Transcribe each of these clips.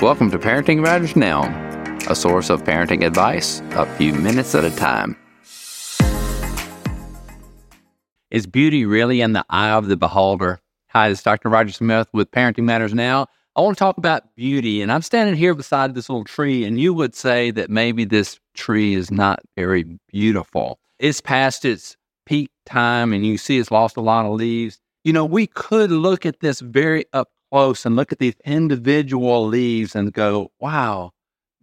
Welcome to Parenting Matters Now, a source of parenting advice a few minutes at a time. Is beauty really in the eye of the beholder? Hi, this is Dr. Roger Smith with Parenting Matters Now. I want to talk about beauty, and I'm standing here beside this little tree, and you would say that maybe this tree is not very beautiful. It's past its peak time, and you see it's lost a lot of leaves. You know, we could look at this very up close and look at these individual leaves and go, wow,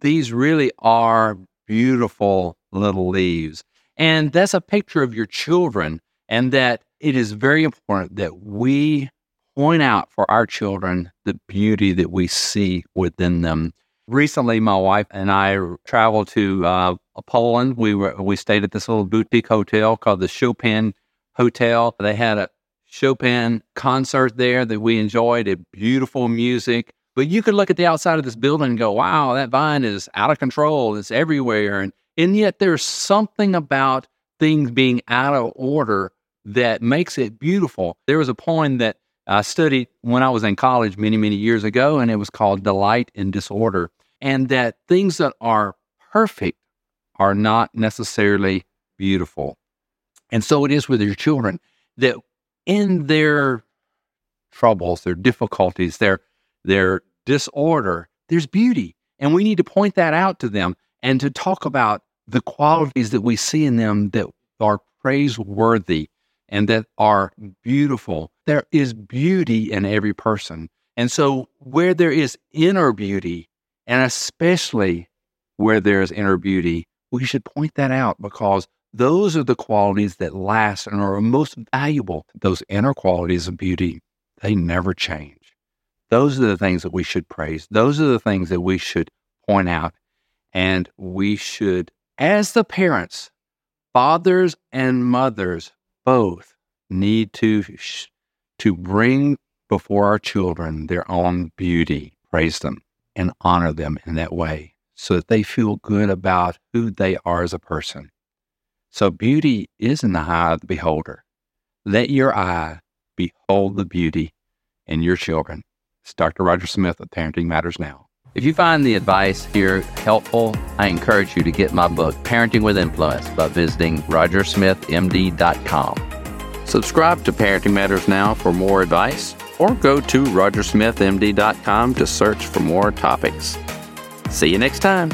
these really are beautiful little leaves. And that's a picture of your children, and that it is very important that we point out for our children the beauty that we see within them. Recently, my wife and I traveled to uh, Poland. We were we stayed at this little boutique hotel called the Chopin Hotel. They had a Chopin concert there that we enjoyed. A beautiful music. But you could look at the outside of this building and go, "Wow, that vine is out of control. It's everywhere." And and yet there's something about things being out of order that makes it beautiful. There was a poem that I studied when I was in college many, many years ago, and it was called Delight in Disorder. And that things that are perfect are not necessarily beautiful. And so it is with your children that in their troubles, their difficulties, their, their disorder, there's beauty. And we need to point that out to them and to talk about the qualities that we see in them that are praiseworthy and that are beautiful. There is beauty in every person. And so, where there is inner beauty, and especially where there is inner beauty, we should point that out because those are the qualities that last and are most valuable. Those inner qualities of beauty, they never change. Those are the things that we should praise. Those are the things that we should point out. And we should, as the parents, fathers and mothers, both need to to bring before our children their own beauty, praise them, and honor them in that way so that they feel good about who they are as a person. So beauty is in the eye of the beholder. Let your eye behold the beauty in your children. It's Dr. Roger Smith of Parenting Matters Now. If you find the advice here helpful, I encourage you to get my book, Parenting with Influence, by visiting rogersmithmd.com. Subscribe to Parenting Matters Now for more advice, or go to rogersmithmd.com to search for more topics. See you next time.